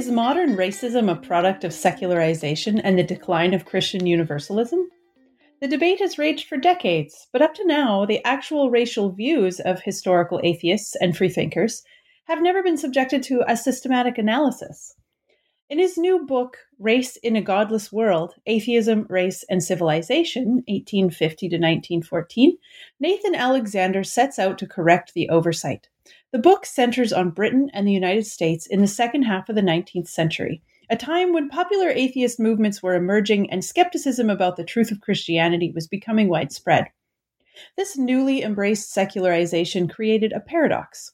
Is modern racism a product of secularization and the decline of Christian universalism? The debate has raged for decades, but up to now, the actual racial views of historical atheists and freethinkers have never been subjected to a systematic analysis. In his new book, Race in a Godless World Atheism, Race, and Civilization, 1850 to 1914, Nathan Alexander sets out to correct the oversight. The book centers on Britain and the United States in the second half of the 19th century, a time when popular atheist movements were emerging and skepticism about the truth of Christianity was becoming widespread. This newly embraced secularization created a paradox.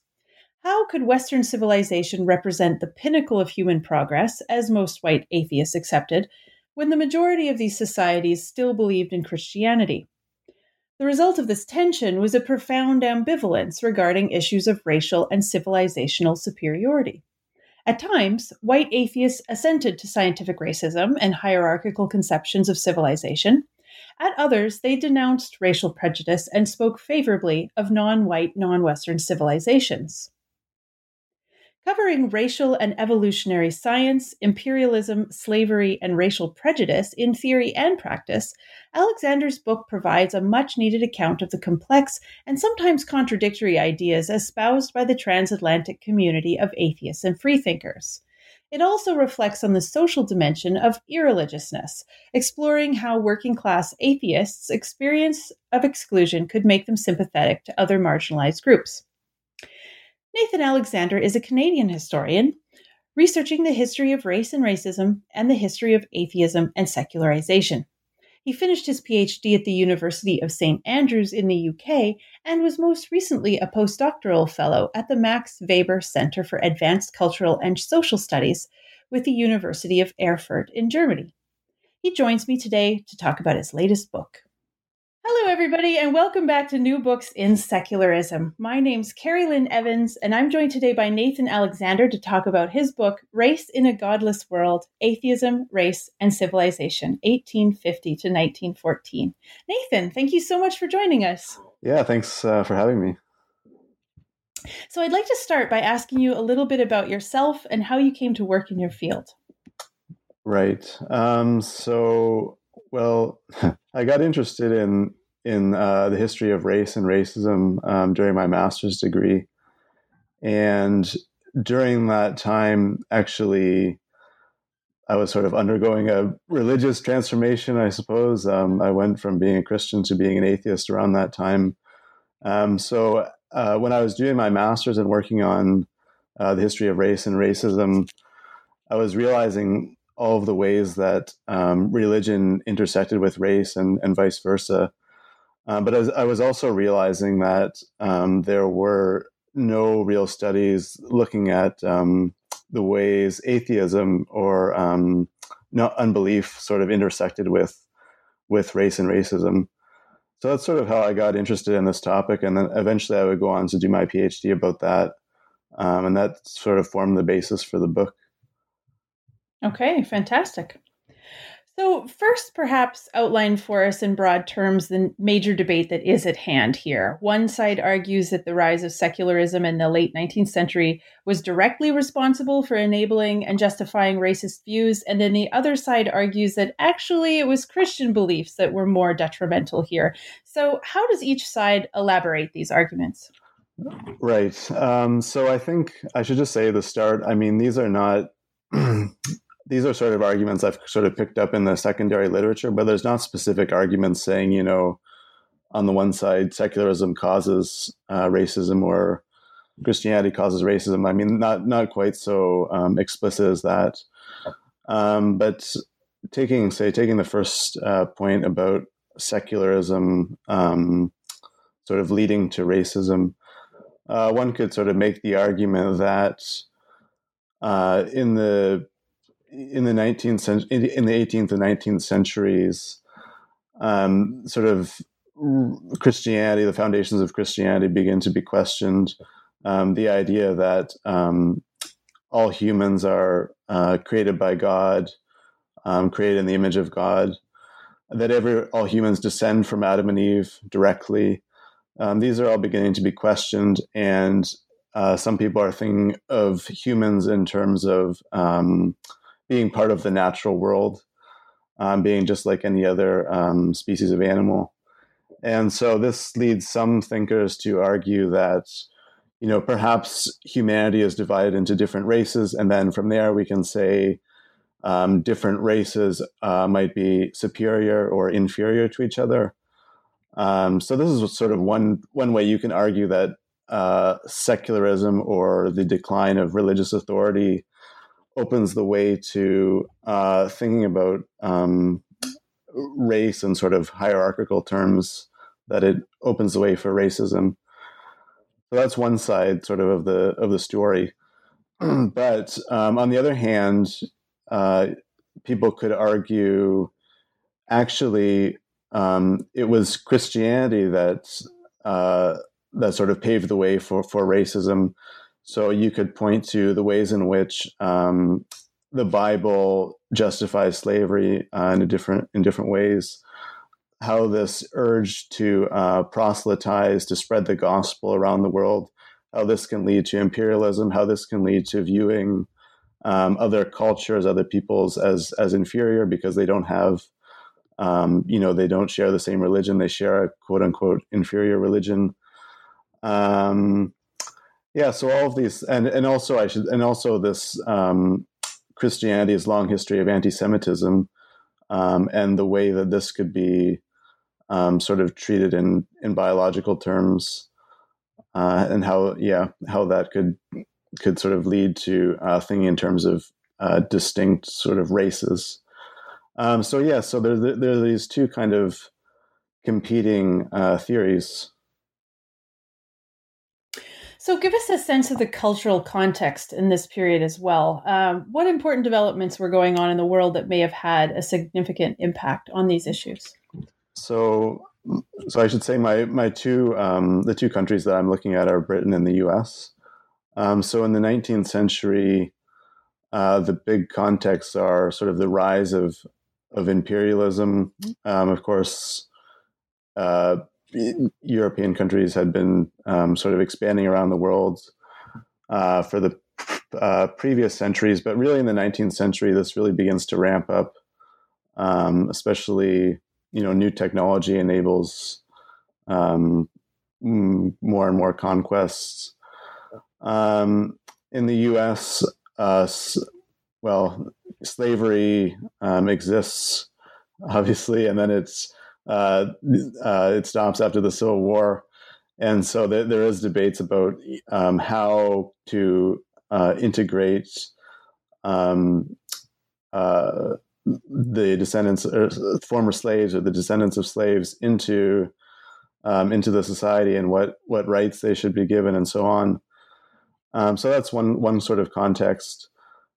How could Western civilization represent the pinnacle of human progress, as most white atheists accepted, when the majority of these societies still believed in Christianity? The result of this tension was a profound ambivalence regarding issues of racial and civilizational superiority. At times, white atheists assented to scientific racism and hierarchical conceptions of civilization. At others, they denounced racial prejudice and spoke favorably of non white, non Western civilizations. Covering racial and evolutionary science, imperialism, slavery, and racial prejudice in theory and practice, Alexander's book provides a much needed account of the complex and sometimes contradictory ideas espoused by the transatlantic community of atheists and freethinkers. It also reflects on the social dimension of irreligiousness, exploring how working class atheists' experience of exclusion could make them sympathetic to other marginalized groups. Nathan Alexander is a Canadian historian researching the history of race and racism and the history of atheism and secularization. He finished his PhD at the University of St. Andrews in the UK and was most recently a postdoctoral fellow at the Max Weber Center for Advanced Cultural and Social Studies with the University of Erfurt in Germany. He joins me today to talk about his latest book. Hello, everybody, and welcome back to New Books in Secularism. My name's Carrie Lynn Evans, and I'm joined today by Nathan Alexander to talk about his book, Race in a Godless World Atheism, Race, and Civilization, 1850 to 1914. Nathan, thank you so much for joining us. Yeah, thanks uh, for having me. So, I'd like to start by asking you a little bit about yourself and how you came to work in your field. Right. Um, so, well, I got interested in in uh, the history of race and racism um, during my master's degree, and during that time, actually, I was sort of undergoing a religious transformation. I suppose um, I went from being a Christian to being an atheist around that time. Um, so uh, when I was doing my master's and working on uh, the history of race and racism, I was realizing all of the ways that um, religion intersected with race and, and vice versa. Uh, but as, I was also realizing that um, there were no real studies looking at um, the ways atheism or um, no, unbelief sort of intersected with with race and racism. So that's sort of how I got interested in this topic, and then eventually I would go on to do my PhD about that, um, and that sort of formed the basis for the book. Okay, fantastic. So, first, perhaps outline for us in broad terms the major debate that is at hand here. One side argues that the rise of secularism in the late 19th century was directly responsible for enabling and justifying racist views, and then the other side argues that actually it was Christian beliefs that were more detrimental here. So, how does each side elaborate these arguments? Right. Um, so, I think I should just say the start I mean, these are not these are sort of arguments I've sort of picked up in the secondary literature, but there's not specific arguments saying, you know, on the one side, secularism causes uh, racism or Christianity causes racism. I mean, not not quite so um, explicit as that. Um, but taking, say, taking the first uh, point about secularism, um, sort of leading to racism. uh, one could sort of make the argument that uh, in the in the 19th century, in the 18th and 19th centuries, um, sort of Christianity, the foundations of Christianity begin to be questioned. Um, the idea that um, all humans are uh, created by God, um, created in the image of God, that every all humans descend from Adam and Eve directly. Um, these are all beginning to be questioned, and uh, some people are thinking of humans in terms of um, being part of the natural world, um, being just like any other um, species of animal. And so this leads some thinkers to argue that, you know, perhaps humanity is divided into different races, and then from there we can say um, different races uh, might be superior or inferior to each other. Um, so this is sort of one one way you can argue that uh, secularism or the decline of religious authority opens the way to uh, thinking about um, race in sort of hierarchical terms. That it opens the way for racism. So that's one side, sort of, of the of the story. but um, on the other hand, uh, people could argue actually um, it was Christianity that uh, that sort of paved the way for for racism. So you could point to the ways in which um, the Bible justifies slavery uh, in different in different ways. How this urge to uh, proselytize, to spread the gospel around the world, how this can lead to imperialism, how this can lead to viewing um, other cultures, other peoples as as inferior because they don't have, um, you know, they don't share the same religion. They share a quote unquote inferior religion. Um, yeah, so all of these, and and also I should, and also this um, Christianity's long history of anti-Semitism, um, and the way that this could be um, sort of treated in in biological terms, uh, and how yeah how that could could sort of lead to uh, thinking in terms of uh, distinct sort of races. Um, so yeah, so there there are these two kind of competing uh, theories. So, give us a sense of the cultural context in this period as well. Um, what important developments were going on in the world that may have had a significant impact on these issues? So, so I should say my my two um, the two countries that I'm looking at are Britain and the U.S. Um, so, in the 19th century, uh, the big contexts are sort of the rise of of imperialism. Um, of course, uh, European countries had been um, sort of expanding around the world uh, for the uh, previous centuries, but really in the 19th century, this really begins to ramp up. Um, especially, you know, new technology enables um, more and more conquests. Um, in the U.S., uh, well, slavery um, exists, obviously, and then it's uh, uh, it stops after the Civil War, and so th- there is debates about um, how to uh, integrate um, uh, the descendants, or former slaves, or the descendants of slaves into um, into the society, and what what rights they should be given, and so on. Um, so that's one one sort of context.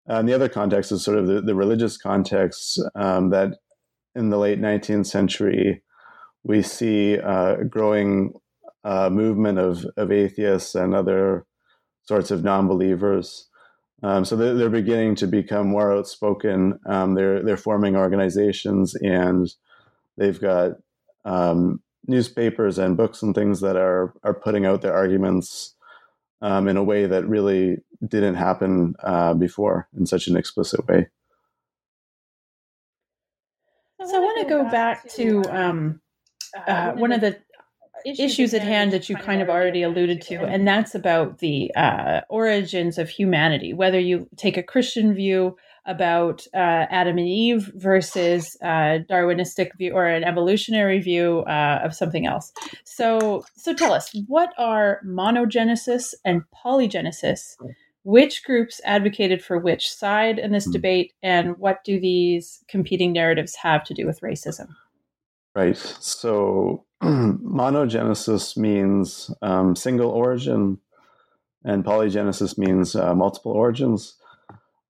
And the other context is sort of the, the religious context um, that in the late 19th century, we see uh, a growing uh, movement of, of atheists and other sorts of non-believers. Um, so they're, they're, beginning to become more outspoken. Um, they're they're forming organizations and they've got um, newspapers and books and things that are are putting out their arguments um, in a way that really didn't happen uh, before in such an explicit way. So I want to go back to um, uh, one of the issues at hand that you kind of already alluded to, and that's about the uh, origins of humanity. Whether you take a Christian view about uh, Adam and Eve versus uh, Darwinistic view or an evolutionary view uh, of something else. So, so tell us, what are monogenesis and polygenesis? Which groups advocated for which side in this hmm. debate, and what do these competing narratives have to do with racism? Right. So monogenesis means um, single origin. and polygenesis means uh, multiple origins.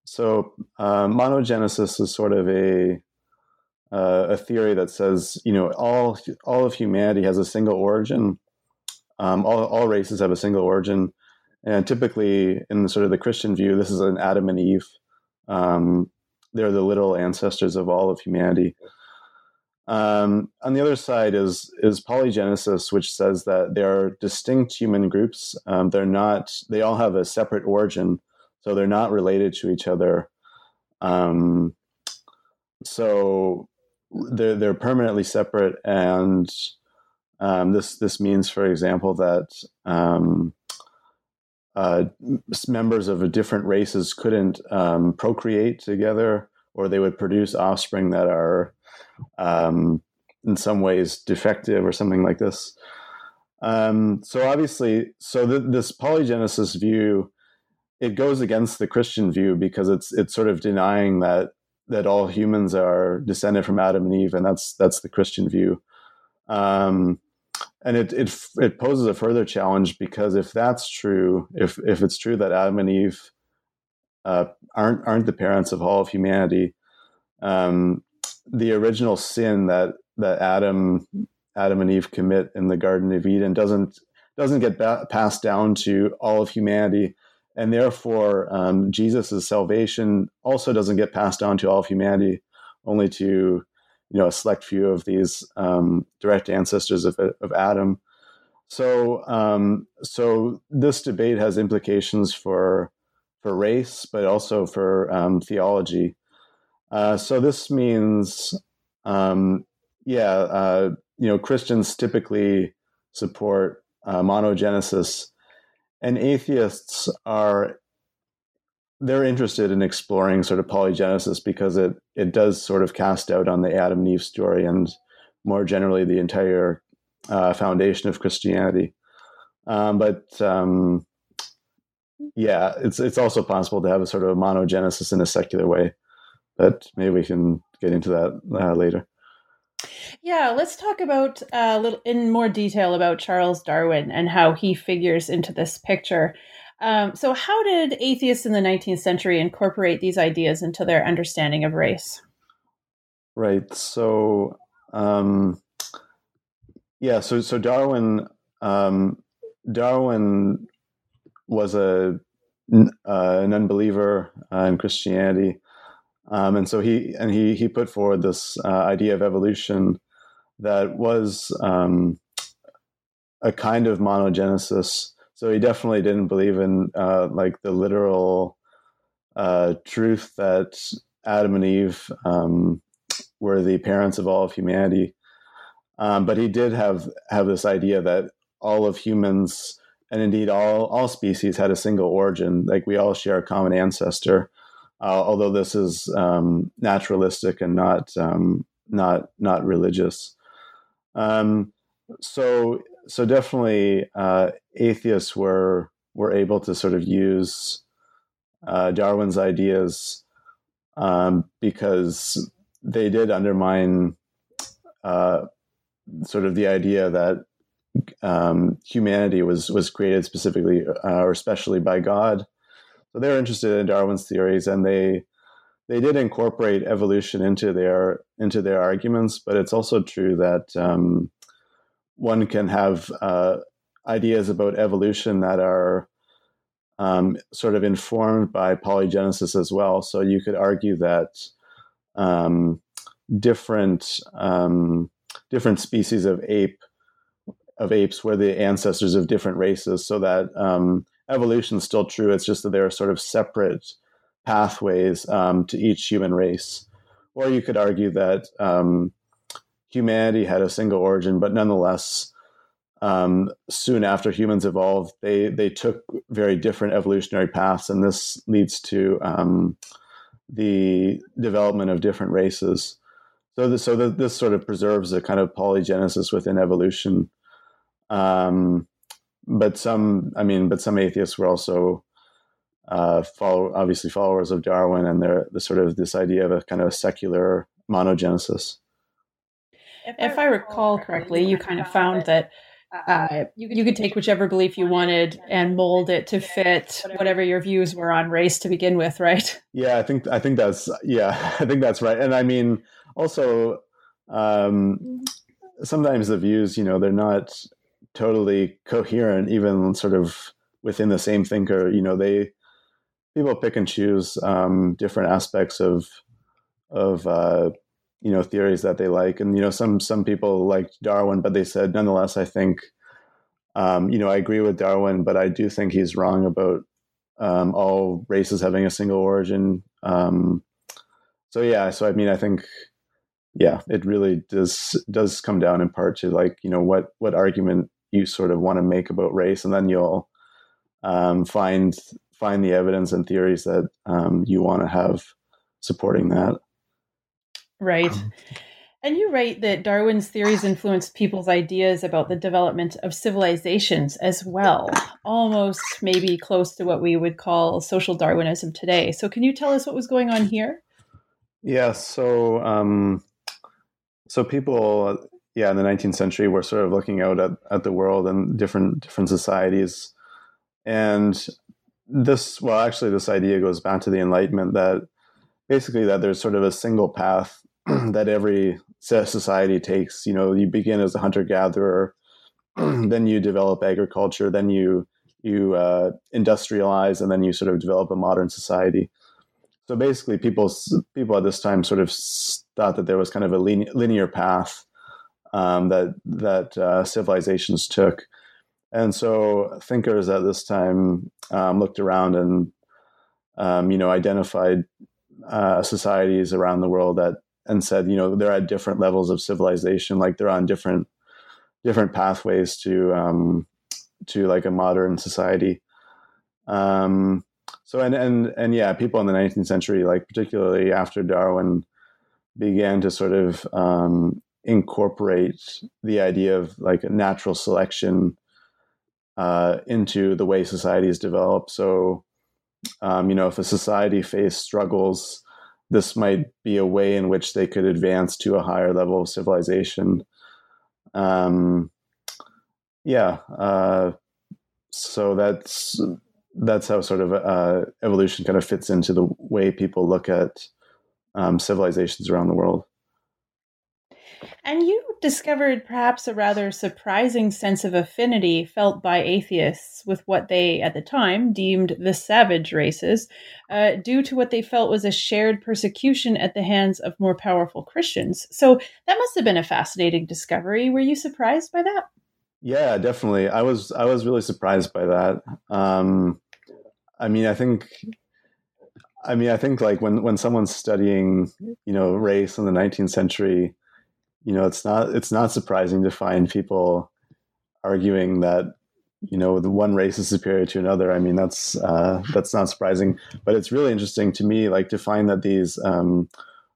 So uh, monogenesis is sort of a uh, a theory that says you know all all of humanity has a single origin. Um, all all races have a single origin, and typically in the sort of the Christian view, this is an Adam and Eve. Um, they're the literal ancestors of all of humanity. Um, on the other side is is polygenesis, which says that there are distinct human groups. Um, they're not; they all have a separate origin, so they're not related to each other. Um, so they're they're permanently separate, and um, this this means, for example, that um, uh, members of different races couldn't um, procreate together, or they would produce offspring that are um, in some ways defective or something like this. Um, so obviously, so th- this polygenesis view it goes against the Christian view because it's it's sort of denying that that all humans are descended from Adam and Eve, and that's that's the Christian view. Um, and it, it it poses a further challenge because if that's true, if if it's true that Adam and Eve uh, aren't aren't the parents of all of humanity, um, the original sin that that Adam Adam and Eve commit in the Garden of Eden doesn't doesn't get ba- passed down to all of humanity, and therefore um, Jesus' salvation also doesn't get passed down to all of humanity, only to you know a select few of these um, direct ancestors of, of Adam. So um, so this debate has implications for for race, but also for um, theology. Uh, so this means, um, yeah, uh, you know, Christians typically support uh, monogenesis, and atheists are they're interested in exploring sort of polygenesis because it it does sort of cast doubt on the Adam and Eve story and more generally the entire uh, foundation of Christianity. Um, but um, yeah, it's it's also possible to have a sort of monogenesis in a secular way but maybe we can get into that uh, later. Yeah, let's talk about uh, a little in more detail about Charles Darwin and how he figures into this picture. Um, so, how did atheists in the 19th century incorporate these ideas into their understanding of race? Right. So, um, yeah. So, so Darwin, um, Darwin was a uh, an unbeliever uh, in Christianity. Um, and so he and he he put forward this uh, idea of evolution that was um, a kind of monogenesis. So he definitely didn't believe in uh, like the literal uh, truth that Adam and Eve um, were the parents of all of humanity. Um, but he did have have this idea that all of humans and indeed all all species had a single origin, like we all share a common ancestor uh, although this is um, naturalistic and not um, not not religious. Um, so so definitely uh, atheists were were able to sort of use uh, Darwin's ideas um, because they did undermine uh, sort of the idea that um, humanity was was created specifically uh, or especially by God so they're interested in Darwin's theories, and they they did incorporate evolution into their into their arguments. But it's also true that um, one can have uh, ideas about evolution that are um, sort of informed by polygenesis as well. So you could argue that um, different um, different species of ape of apes were the ancestors of different races, so that um, evolution is still true. It's just that there are sort of separate pathways um, to each human race. Or you could argue that um, humanity had a single origin, but nonetheless, um, soon after humans evolved, they they took very different evolutionary paths, and this leads to um, the development of different races. So, this, so this sort of preserves a kind of polygenesis within evolution. Um, but some, I mean, but some atheists were also uh, follow, obviously followers of Darwin, and the sort of this idea of a kind of secular monogenesis. If I recall correctly, you kind of found that uh, you, you could take whichever belief you wanted and mold it to fit whatever your views were on race to begin with, right? Yeah, I think I think that's yeah, I think that's right. And I mean, also um, sometimes the views, you know, they're not totally coherent, even sort of within the same thinker. You know, they people pick and choose um, different aspects of of uh, you know theories that they like. And you know some some people liked darwin but they said nonetheless i think um, you know i agree with darwin but i do think he's wrong about um, all races having a single origin. Um, so yeah so i mean i think yeah it really does does come down in part to like you know what what argument you sort of want to make about race and then you'll um, find find the evidence and theories that um, you want to have supporting that Right. Um, and you write that Darwin's theories influenced people's ideas about the development of civilizations as well, almost maybe close to what we would call social Darwinism today. So, can you tell us what was going on here? Yeah. So, um, so people, yeah, in the 19th century, were sort of looking out at, at the world and different different societies, and this, well, actually, this idea goes back to the Enlightenment that basically that there's sort of a single path that every society takes. You know, you begin as a hunter gatherer, then you develop agriculture, then you you uh, industrialize, and then you sort of develop a modern society. So basically, people people at this time sort of thought that there was kind of a linear path um, that that uh, civilizations took, and so thinkers at this time um, looked around and um, you know identified uh, societies around the world that and said, you know, they're at different levels of civilization, like they're on different different pathways to um, to like a modern society. Um, so and and and yeah, people in the 19th century, like particularly after Darwin, began to sort of um, incorporate the idea of like natural selection uh, into the way societies develop. So, um, you know, if a society faced struggles this might be a way in which they could advance to a higher level of civilization. Um, yeah, uh, so that's that's how sort of uh, evolution kind of fits into the way people look at um, civilizations around the world. And you discovered perhaps a rather surprising sense of affinity felt by atheists with what they, at the time, deemed the savage races, uh, due to what they felt was a shared persecution at the hands of more powerful Christians. So that must have been a fascinating discovery. Were you surprised by that? Yeah, definitely. I was. I was really surprised by that. Um, I mean, I think I mean, I think like when when someone's studying, you know, race in the 19th century, you know, it's not it's not surprising to find people arguing that you know the one race is superior to another. I mean, that's uh, that's not surprising, but it's really interesting to me, like to find that these um,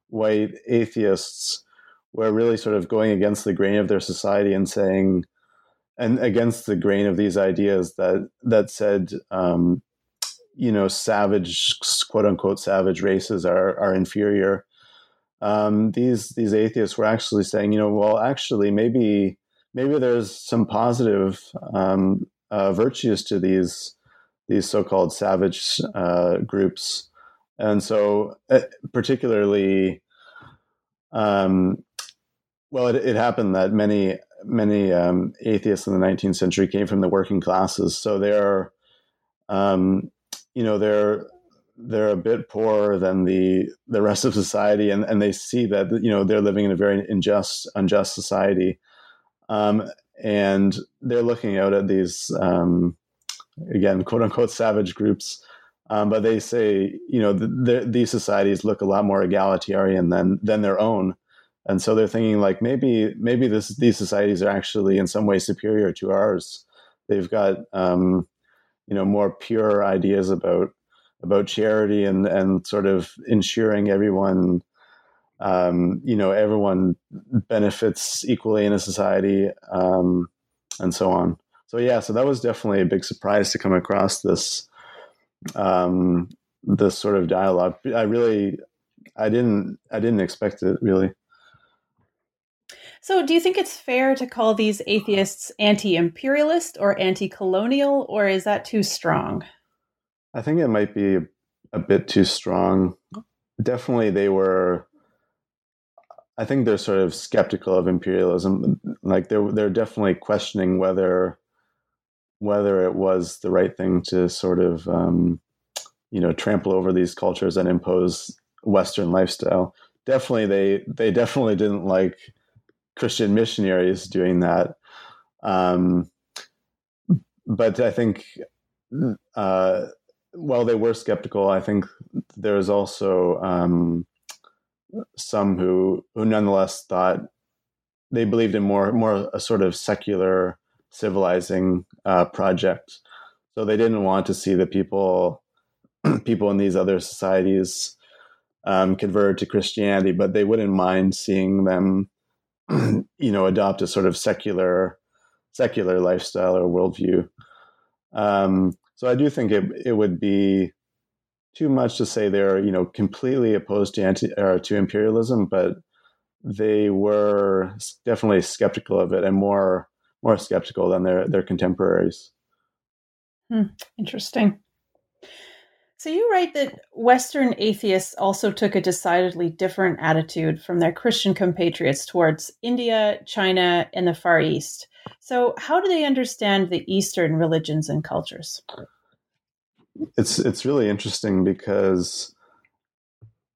white atheists were really sort of going against the grain of their society and saying, and against the grain of these ideas that that said, um, you know, savage quote unquote savage races are are inferior um, these these atheists were actually saying, you know, well, actually, maybe maybe there's some positive um, uh, virtues to these these so-called savage uh, groups, and so uh, particularly, um, well, it, it, happened that many many um, atheists in the 19th century came from the working classes, so they're um, you know they're they're a bit poorer than the the rest of society, and, and they see that you know they're living in a very unjust unjust society, um, and they're looking out at these um, again quote unquote savage groups. Um, but they say, you know, the, the, these societies look a lot more egalitarian than than their own, and so they're thinking like maybe maybe this these societies are actually in some way superior to ours. They've got um, you know more pure ideas about about charity and and sort of ensuring everyone um, you know everyone benefits equally in a society um, and so on. So yeah so that was definitely a big surprise to come across this um, this sort of dialogue. I really i didn't i didn't expect it really. So, do you think it's fair to call these atheists anti imperialist or anti colonial, or is that too strong? I think it might be a bit too strong. Definitely, they were. I think they're sort of skeptical of imperialism. Like they're they're definitely questioning whether whether it was the right thing to sort of um, you know trample over these cultures and impose Western lifestyle. Definitely, they they definitely didn't like Christian missionaries doing that. Um, but I think, uh, while they were skeptical, I think there's also um, some who who nonetheless thought they believed in more more a sort of secular civilizing uh, project. So they didn't want to see the people people in these other societies um, convert to Christianity, but they wouldn't mind seeing them, you know, adopt a sort of secular secular lifestyle or worldview. Um, so I do think it it would be too much to say they're you know completely opposed to anti or to imperialism, but they were definitely skeptical of it and more more skeptical than their their contemporaries. Hmm, interesting. So you write that Western atheists also took a decidedly different attitude from their Christian compatriots towards India, China, and the Far East. So how do they understand the Eastern religions and cultures? It's it's really interesting because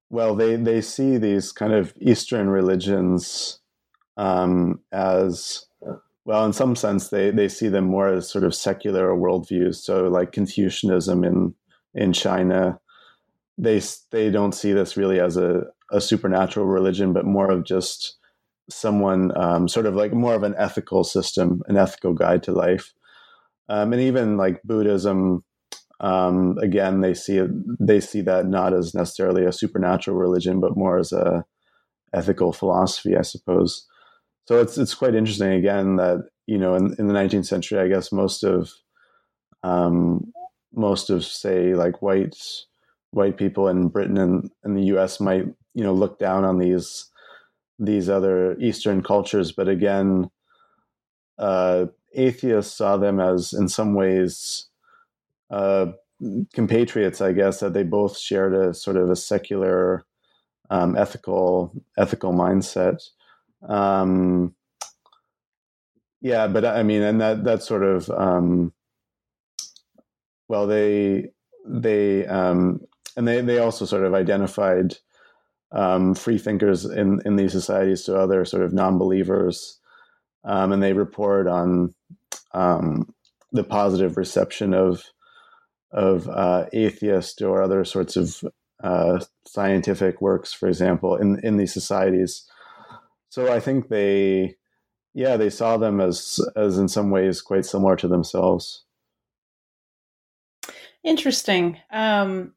well they they see these kind of Eastern religions um, as well, in some sense, they, they see them more as sort of secular worldviews. So, like Confucianism in in China, they they don't see this really as a, a supernatural religion, but more of just someone um, sort of like more of an ethical system, an ethical guide to life. Um, and even like Buddhism, um, again, they see they see that not as necessarily a supernatural religion, but more as a ethical philosophy, I suppose. So it's it's quite interesting again that you know in, in the 19th century, I guess most of um, most of say like white white people in Britain and, and the U.S. might you know look down on these these other Eastern cultures, but again, uh, atheists saw them as in some ways uh, compatriots, I guess, that they both shared a sort of a secular, um, ethical ethical mindset. Um, yeah, but I mean, and that that sort of um, well, they they um, and they they also sort of identified um, free thinkers in in these societies to other sort of non-believers, um, and they report on um, the positive reception of of uh, atheist or other sorts of uh, scientific works, for example, in in these societies. So I think they, yeah, they saw them as as in some ways quite similar to themselves. Interesting. Um,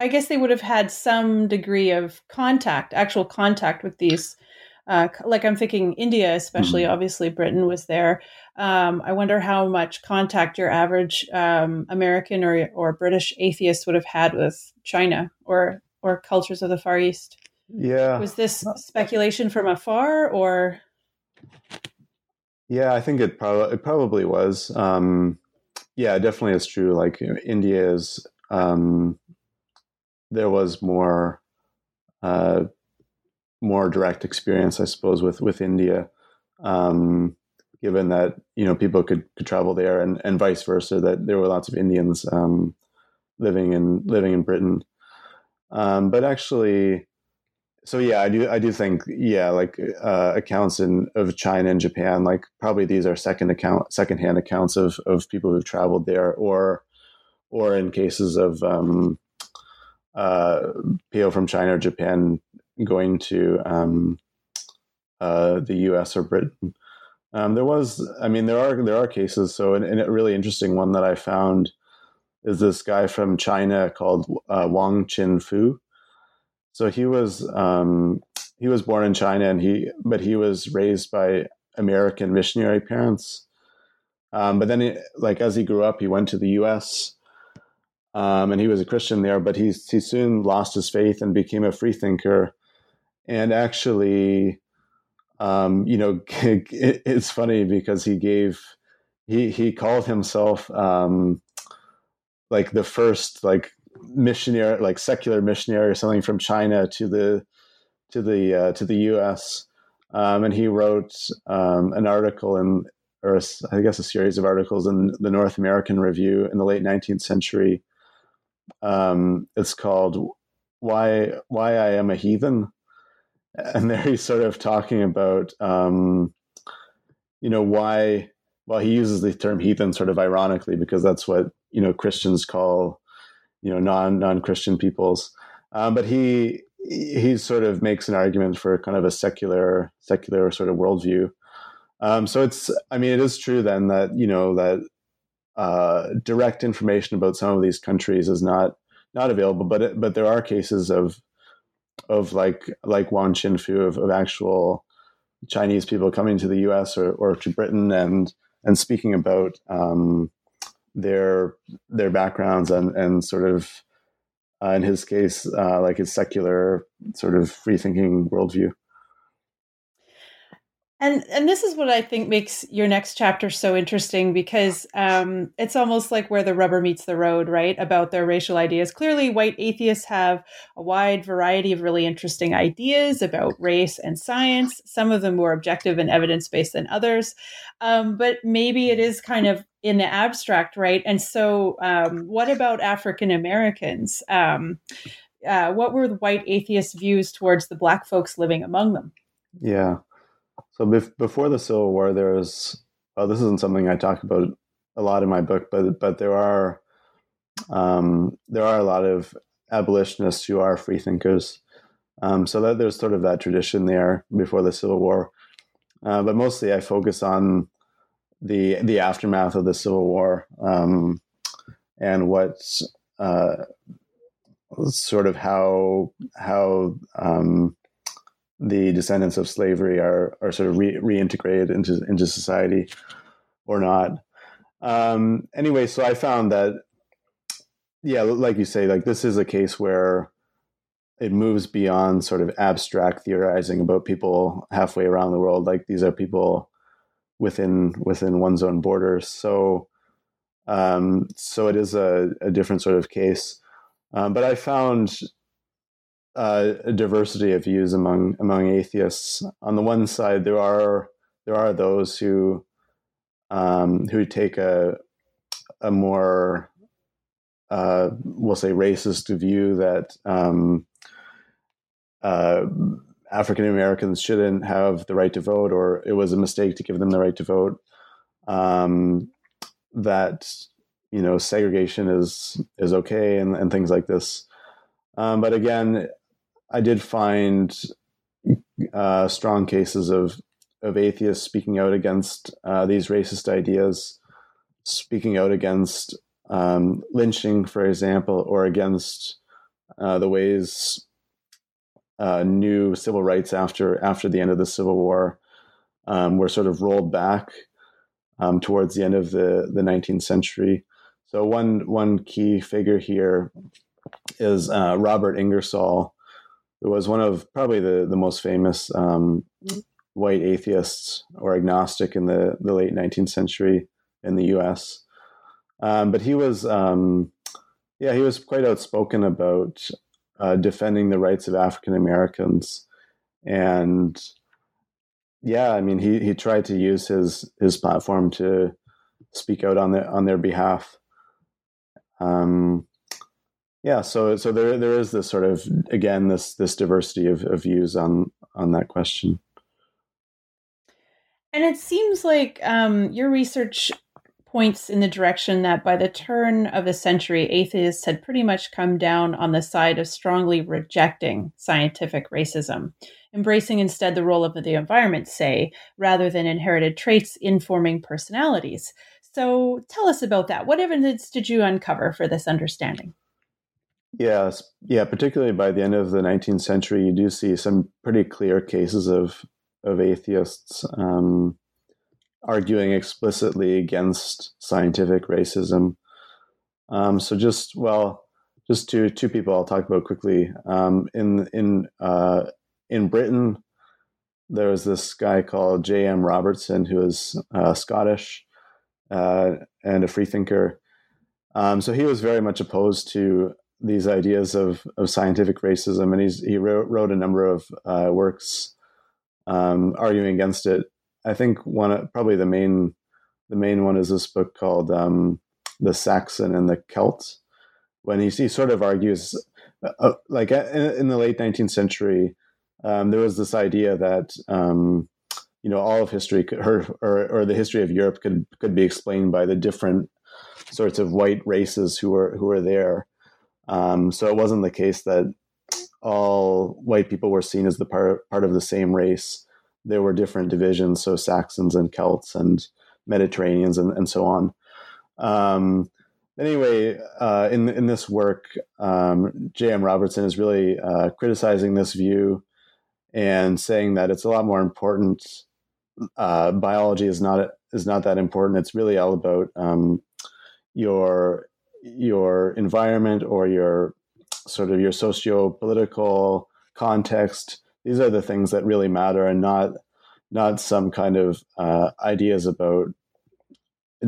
I guess they would have had some degree of contact, actual contact with these. Uh, like I'm thinking India, especially. Mm-hmm. Obviously, Britain was there. Um, I wonder how much contact your average um, American or or British atheist would have had with China or or cultures of the Far East. Yeah. Was this speculation from afar, or? Yeah, I think it probably it probably was. Um, yeah, definitely it's true. Like India is, um, there was more, uh, more direct experience, I suppose, with with India, um, given that you know people could, could travel there, and, and vice versa. That there were lots of Indians um, living in living in Britain, um, but actually, so yeah, I do I do think yeah, like uh, accounts in of China and Japan, like probably these are second account second hand accounts of of people who've traveled there, or or in cases of um, uh, people from China or Japan going to um, uh, the U.S. or Britain. Um, there was, I mean, there are there are cases. So, and a really interesting one that I found is this guy from China called uh, Wong Chin Foo so he was um, he was born in China, and he but he was raised by American missionary parents. Um, but then, he, like as he grew up, he went to the U.S. Um, and he was a Christian there. But he he soon lost his faith and became a freethinker, and actually um, you know, it, it's funny because he gave he he called himself um, like the first like missionary, like secular missionary or something from China to the to the uh, to the U.S. Um, and he wrote um, an article in, or a, I guess a series of articles in the North American Review in the late 19th century. Um, it's called "Why Why I Am a Heathen," and there he's sort of talking about, um, you know, why. Well, he uses the term heathen sort of ironically because that's what you know Christians call, you know, non non Christian peoples. Um, but he he sort of makes an argument for kind of a secular secular sort of worldview. Um, so it's, I mean, it is true then that you know that uh, direct information about some of these countries is not not available, but it, but there are cases of of like like Wong Chin Foo of, of actual Chinese people coming to the U.S. or, or to Britain and and speaking about um, their their backgrounds and and sort of uh, in his case, uh, like his secular sort of free thinking worldview. And and this is what I think makes your next chapter so interesting because um, it's almost like where the rubber meets the road, right? About their racial ideas. Clearly, white atheists have a wide variety of really interesting ideas about race and science. Some of them more objective and evidence based than others, um, but maybe it is kind of in the abstract, right? And so, um, what about African Americans? Um, uh, what were the white atheists' views towards the black folks living among them? Yeah. So bef- before the Civil War, there was. Well, this isn't something I talk about a lot in my book, but but there are um, there are a lot of abolitionists who are freethinkers. Um, so that there's sort of that tradition there before the Civil War. Uh, but mostly, I focus on the the aftermath of the Civil War um, and what uh, sort of how how um, the descendants of slavery are are sort of re- reintegrated into into society or not. Um, anyway, so I found that yeah, like you say, like this is a case where it moves beyond sort of abstract theorizing about people halfway around the world. Like these are people within within one's own borders. So um, so it is a, a different sort of case. Um, but I found uh, a diversity of views among among atheists. On the one side, there are there are those who um, who take a a more uh, we'll say racist view that um, uh, African Americans shouldn't have the right to vote, or it was a mistake to give them the right to vote. Um, that you know segregation is is okay, and, and things like this. Um, but again, I did find uh, strong cases of of atheists speaking out against uh, these racist ideas, speaking out against um, lynching, for example, or against uh, the ways uh, new civil rights after after the end of the Civil War um, were sort of rolled back um, towards the end of the the 19th century. So one one key figure here is uh, Robert Ingersoll, who was one of probably the, the most famous um, white atheists or agnostic in the, the late 19th century in the US. Um, but he was, um, yeah, he was quite outspoken about uh, defending the rights of African Americans. And yeah, I mean, he, he tried to use his, his platform to speak out on, the, on their behalf. Um, yeah so so there there is this sort of again this this diversity of, of views on on that question and it seems like um, your research points in the direction that by the turn of the century atheists had pretty much come down on the side of strongly rejecting scientific racism embracing instead the role of the environment say rather than inherited traits informing personalities. So tell us about that. What evidence did you uncover for this understanding? Yes, yeah. Particularly by the end of the 19th century, you do see some pretty clear cases of of atheists um, arguing explicitly against scientific racism. Um, so just well, just two two people I'll talk about quickly. Um, in in uh, in Britain, there was this guy called J.M. Robertson who was uh, Scottish uh, and a freethinker. Um, so he was very much opposed to these ideas of, of scientific racism, and he's, he wrote, wrote a number of uh, works um, arguing against it. I think one probably the main the main one is this book called um, "The Saxon and the Celt." When he, he sort of argues, uh, uh like in, in, the late 19th century, um, there was this idea that um, you know all of history could, or, or, or the history of Europe could could be explained by the different sorts of white races who were who were there. Um, so it wasn't the case that all white people were seen as the part part of the same race. There were different divisions, so Saxons and Celts and Mediterraneans and, and so on. Um, anyway, uh, in in this work, um, J.M. Robertson is really uh, criticizing this view and saying that it's a lot more important. Uh, biology is not is not that important. It's really all about um, your your environment or your sort of your socio political context. These are the things that really matter, and not not some kind of uh, ideas about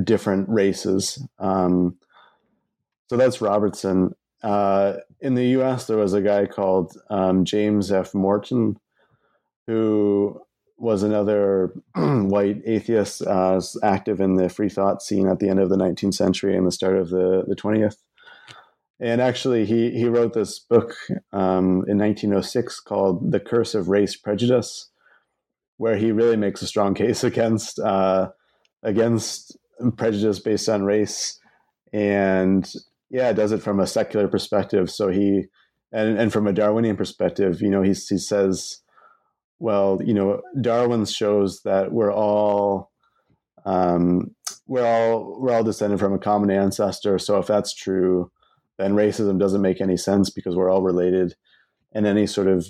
different races. Um, so that's Robertson. Uh, in the U.S., there was a guy called um, James F. Morton, who was another white atheist uh, active in the free thought scene at the end of the 19th century and the start of the, the 20th. And actually, he, he wrote this book um, in 1906 called The Curse of Race Prejudice, where he really makes a strong case against uh, against prejudice based on race, and yeah, does it from a secular perspective. So he and and from a Darwinian perspective, you know, he he says, well, you know, Darwin shows that we're all um, we're all we're all descended from a common ancestor. So if that's true, then racism doesn't make any sense because we're all related, and any sort of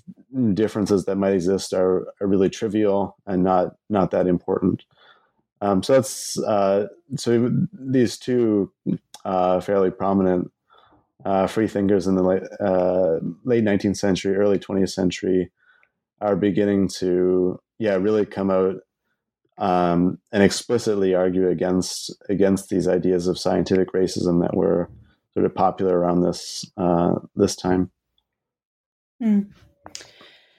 differences that might exist are, are really trivial and not not that important. Um, so that's uh, so these two uh, fairly prominent uh, free thinkers in the late, uh, late 19th century, early 20th century are beginning to yeah really come out um, and explicitly argue against against these ideas of scientific racism that were sort of popular around this uh, this time. Hmm.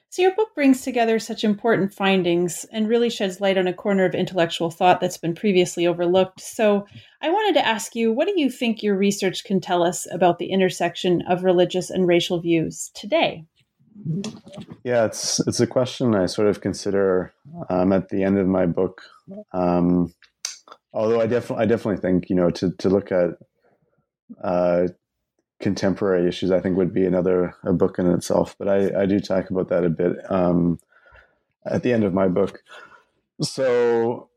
So, your book brings together such important findings and really sheds light on a corner of intellectual thought that's been previously overlooked. So, I wanted to ask you what do you think your research can tell us about the intersection of religious and racial views today? Yeah, it's it's a question I sort of consider um, at the end of my book. Um, although I definitely I definitely think you know to to look at uh, contemporary issues, I think would be another a book in itself. But I, I do talk about that a bit um, at the end of my book. So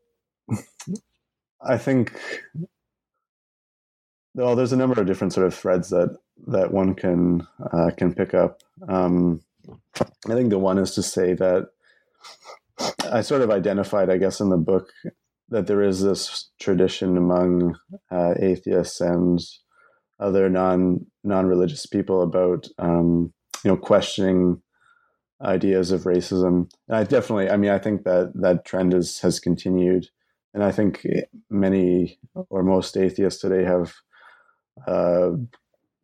I think well, there's a number of different sort of threads that that one can uh, can pick up. Um, I think the one is to say that I sort of identified, I guess, in the book that there is this tradition among uh, atheists and other non non religious people about um, you know questioning ideas of racism. And I definitely, I mean, I think that that trend is has continued, and I think many or most atheists today have uh,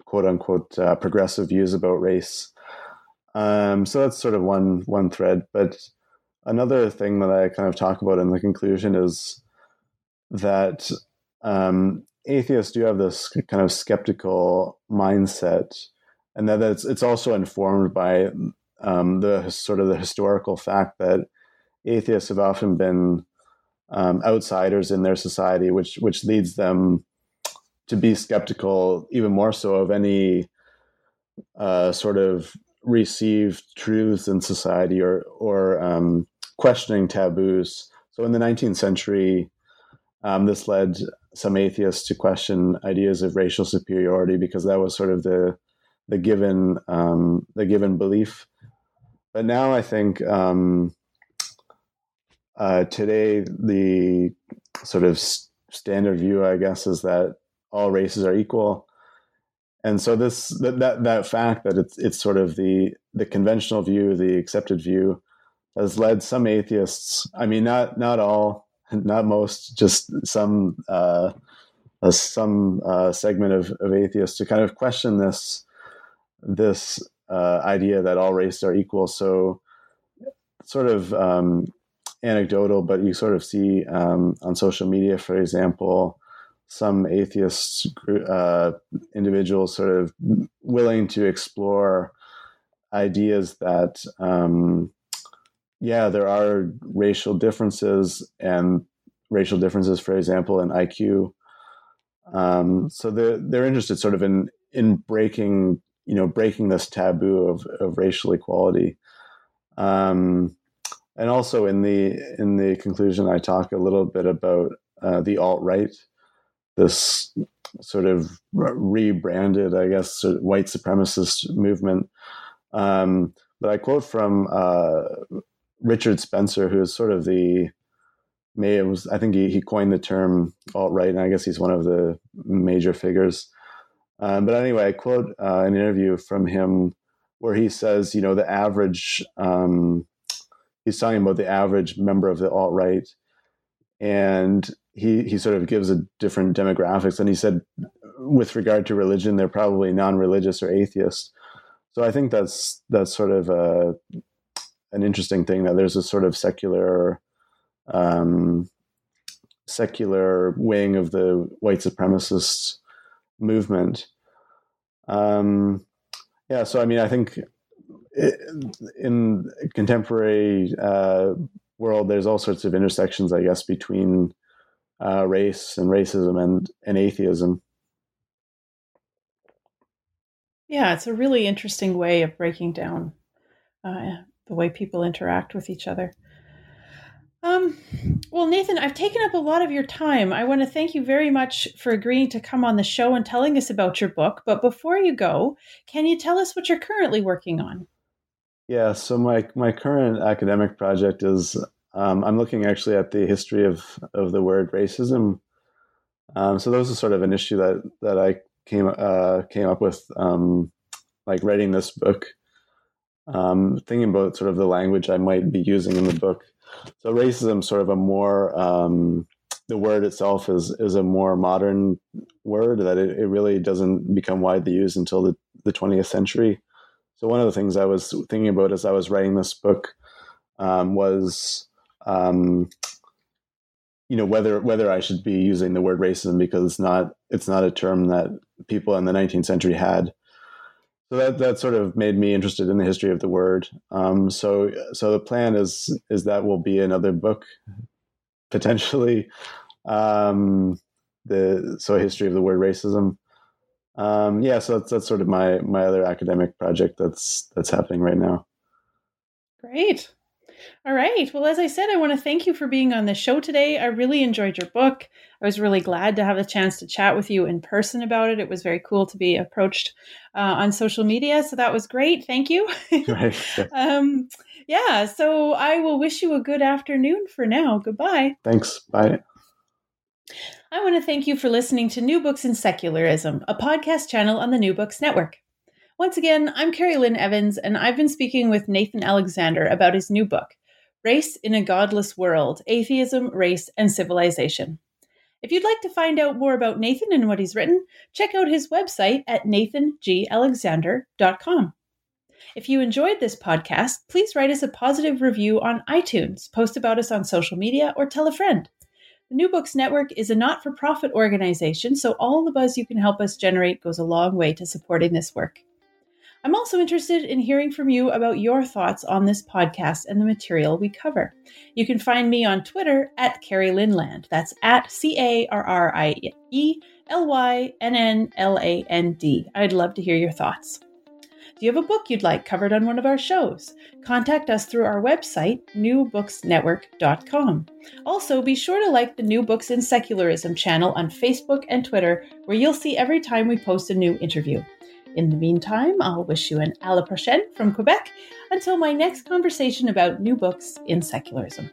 quote unquote uh, progressive views about race. Um, so that's sort of one one thread, but another thing that I kind of talk about in the conclusion is that um, atheists do have this kind of skeptical mindset, and that it's it's also informed by um, the sort of the historical fact that atheists have often been um, outsiders in their society, which which leads them to be skeptical even more so of any uh, sort of received truths in society or or um, questioning taboos. So in the 19th century, um, this led some atheists to question ideas of racial superiority because that was sort of the the given um, the given belief. But now I think um, uh, today the sort of standard view, I guess, is that all races are equal, and so this that that, that fact that it's it's sort of the the conventional view, the accepted view, has led some atheists. I mean, not not all, not most, just some uh, some uh, segment of, of atheists to kind of question this this uh, idea that all races are equal. So, sort of um, anecdotal, but you sort of see um, on social media, for example, some atheist uh, individuals sort of willing to explore ideas that, um, yeah, there are racial differences and racial differences, for example, in IQ. Um, so they're they're interested sort of in in breaking you know breaking this taboo of of racial equality. Um, and also in the in the conclusion, I talk a little bit about uh, the alt right, this sort of rebranded, I guess, sort of white supremacist movement. Um, but I quote from uh, Richard Spencer, who is sort of the may it was I think he, he coined the term alt right, and I guess he's one of the major figures. Um, but anyway, I quote uh, an interview from him where he says, you know, the average um, he's talking about the average member of the alt right, and he he sort of gives a different demographics. And he said, with regard to religion, they're probably non-religious or atheist. So I think that's that's sort of a, an interesting thing that there's a sort of secular um, secular wing of the white supremacist movement. Um, yeah, so I mean, I think in contemporary uh, world, there's all sorts of intersections, I guess, between uh, race and racism and, and atheism. Yeah, it's a really interesting way of breaking down uh, the way people interact with each other. Um, well, Nathan, I've taken up a lot of your time. I want to thank you very much for agreeing to come on the show and telling us about your book. But before you go, can you tell us what you're currently working on? Yeah, so my my current academic project is um, I'm looking actually at the history of of the word racism. Um, so those are sort of an issue that that I came uh, came up with, um, like writing this book, um, thinking about sort of the language I might be using in the book. So racism, sort of a more um, the word itself is is a more modern word that it, it really doesn't become widely used until the, the 20th century. So one of the things I was thinking about as I was writing this book um, was, um, you know, whether whether I should be using the word racism because it's not it's not a term that people in the 19th century had. So that that sort of made me interested in the history of the word. Um, so so the plan is is that will be another book potentially. Um, the so history of the word racism um, yeah, so that's that's sort of my my other academic project that's that's happening right now. Great. All right. Well, as I said, I want to thank you for being on the show today. I really enjoyed your book. I was really glad to have the chance to chat with you in person about it. It was very cool to be approached uh, on social media. So that was great. Thank you. right. um, yeah. So I will wish you a good afternoon for now. Goodbye. Thanks. Bye. I want to thank you for listening to New Books in Secularism, a podcast channel on the New Books Network. Once again, I'm Carrie Lynn Evans, and I've been speaking with Nathan Alexander about his new book, Race in a Godless World Atheism, Race, and Civilization. If you'd like to find out more about Nathan and what he's written, check out his website at nathangalexander.com. If you enjoyed this podcast, please write us a positive review on iTunes, post about us on social media, or tell a friend. The New Books Network is a not for profit organization, so all the buzz you can help us generate goes a long way to supporting this work. I'm also interested in hearing from you about your thoughts on this podcast and the material we cover. You can find me on Twitter at Carrie Lynnland. That's at C A R R I E L Y N N L A N D. I'd love to hear your thoughts. Do you have a book you'd like covered on one of our shows? Contact us through our website, newbooksnetwork.com. Also, be sure to like the New Books in Secularism channel on Facebook and Twitter, where you'll see every time we post a new interview. In the meantime, I'll wish you an à la prochaine from Quebec until my next conversation about new books in secularism.